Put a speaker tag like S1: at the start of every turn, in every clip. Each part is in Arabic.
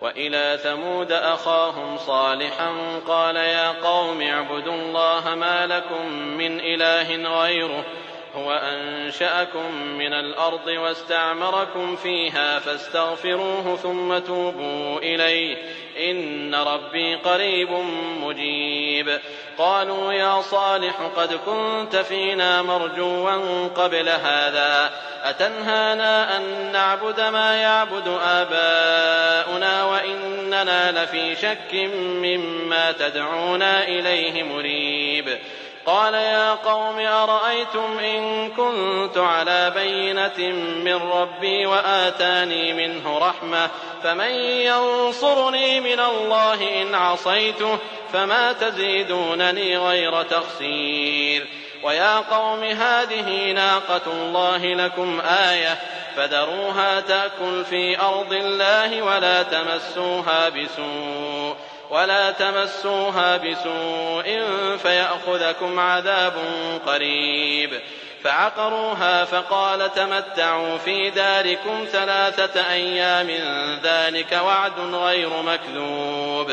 S1: وإلى ثمود أخاهم صالحا قال يا قوم اعبدوا الله ما لكم من إله غيره هو أنشأكم من الأرض واستعمركم فيها فاستغفروه ثم توبوا إليه إن ربي قريب مجيب قالوا يا صالح قد كنت فينا مرجوا قبل هذا. أتنهانا أن نعبد ما يعبد آباؤنا وإننا لفي شك مما تدعونا إليه مريب. قال يا قوم أرأيتم إن كنت على بينة من ربي وآتاني منه رحمة فمن ينصرني من الله إن عصيته فما تزيدونني غير تخسير. ويا قوم هذه ناقة الله لكم آية فذروها تأكل في أرض الله ولا تمسوها بسوء ولا تمسوها بسوء فيأخذكم عذاب قريب. فعقروها فقال تمتعوا في داركم ثلاثة أيام ذلك وعد غير مكذوب.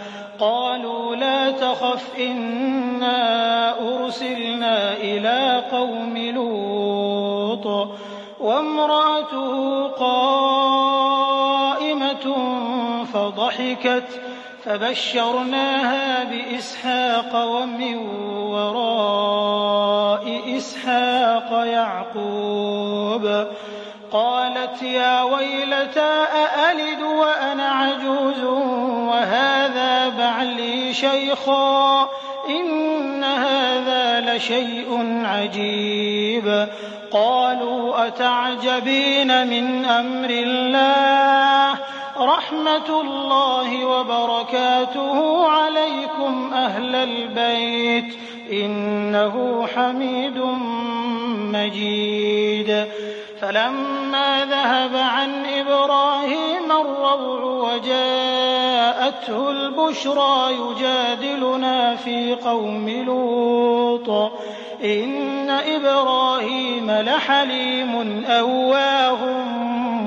S2: قالوا لا تخف إنا أرسلنا إلى قوم لوط وامرأته قائمة فضحكت فبشرناها بإسحاق ومن وراء إسحاق يعقوب. قالت يا ويلتى أألد وأنا عجوز؟ شيخا إن هذا لشيء عجيب. قالوا أتعجبين من أمر الله؟ رحمة الله وبركاته عليكم أهل البيت إنه حميد مجيد. فلما ذهب عن إبراهيم الروع وجاءته البشرى يجادلنا في قوم لوط. إن إبراهيم لحليم أواه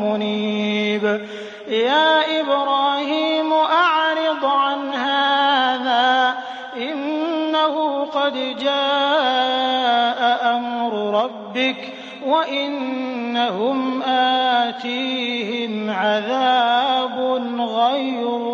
S2: منيب. يا إبراهيم أعرض عن هذا. إنه قد جاء أمر ربك وإنهم آتيهم عذاب غير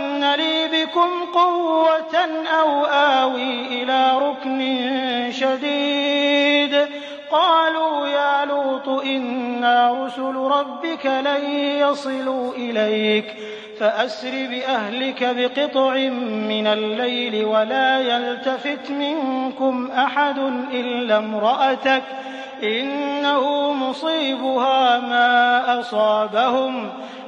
S2: لي بكم قوة أو آوي إلى ركن شديد. قالوا يا لوط إنا رسل ربك لن يصلوا إليك فأسر بأهلك بقطع من الليل ولا يلتفت منكم أحد إلا امرأتك إنه مصيبها ما أصابهم.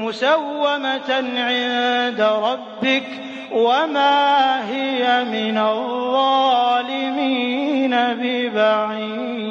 S2: مسومة عند ربك وما هي من الظالمين ببعيد.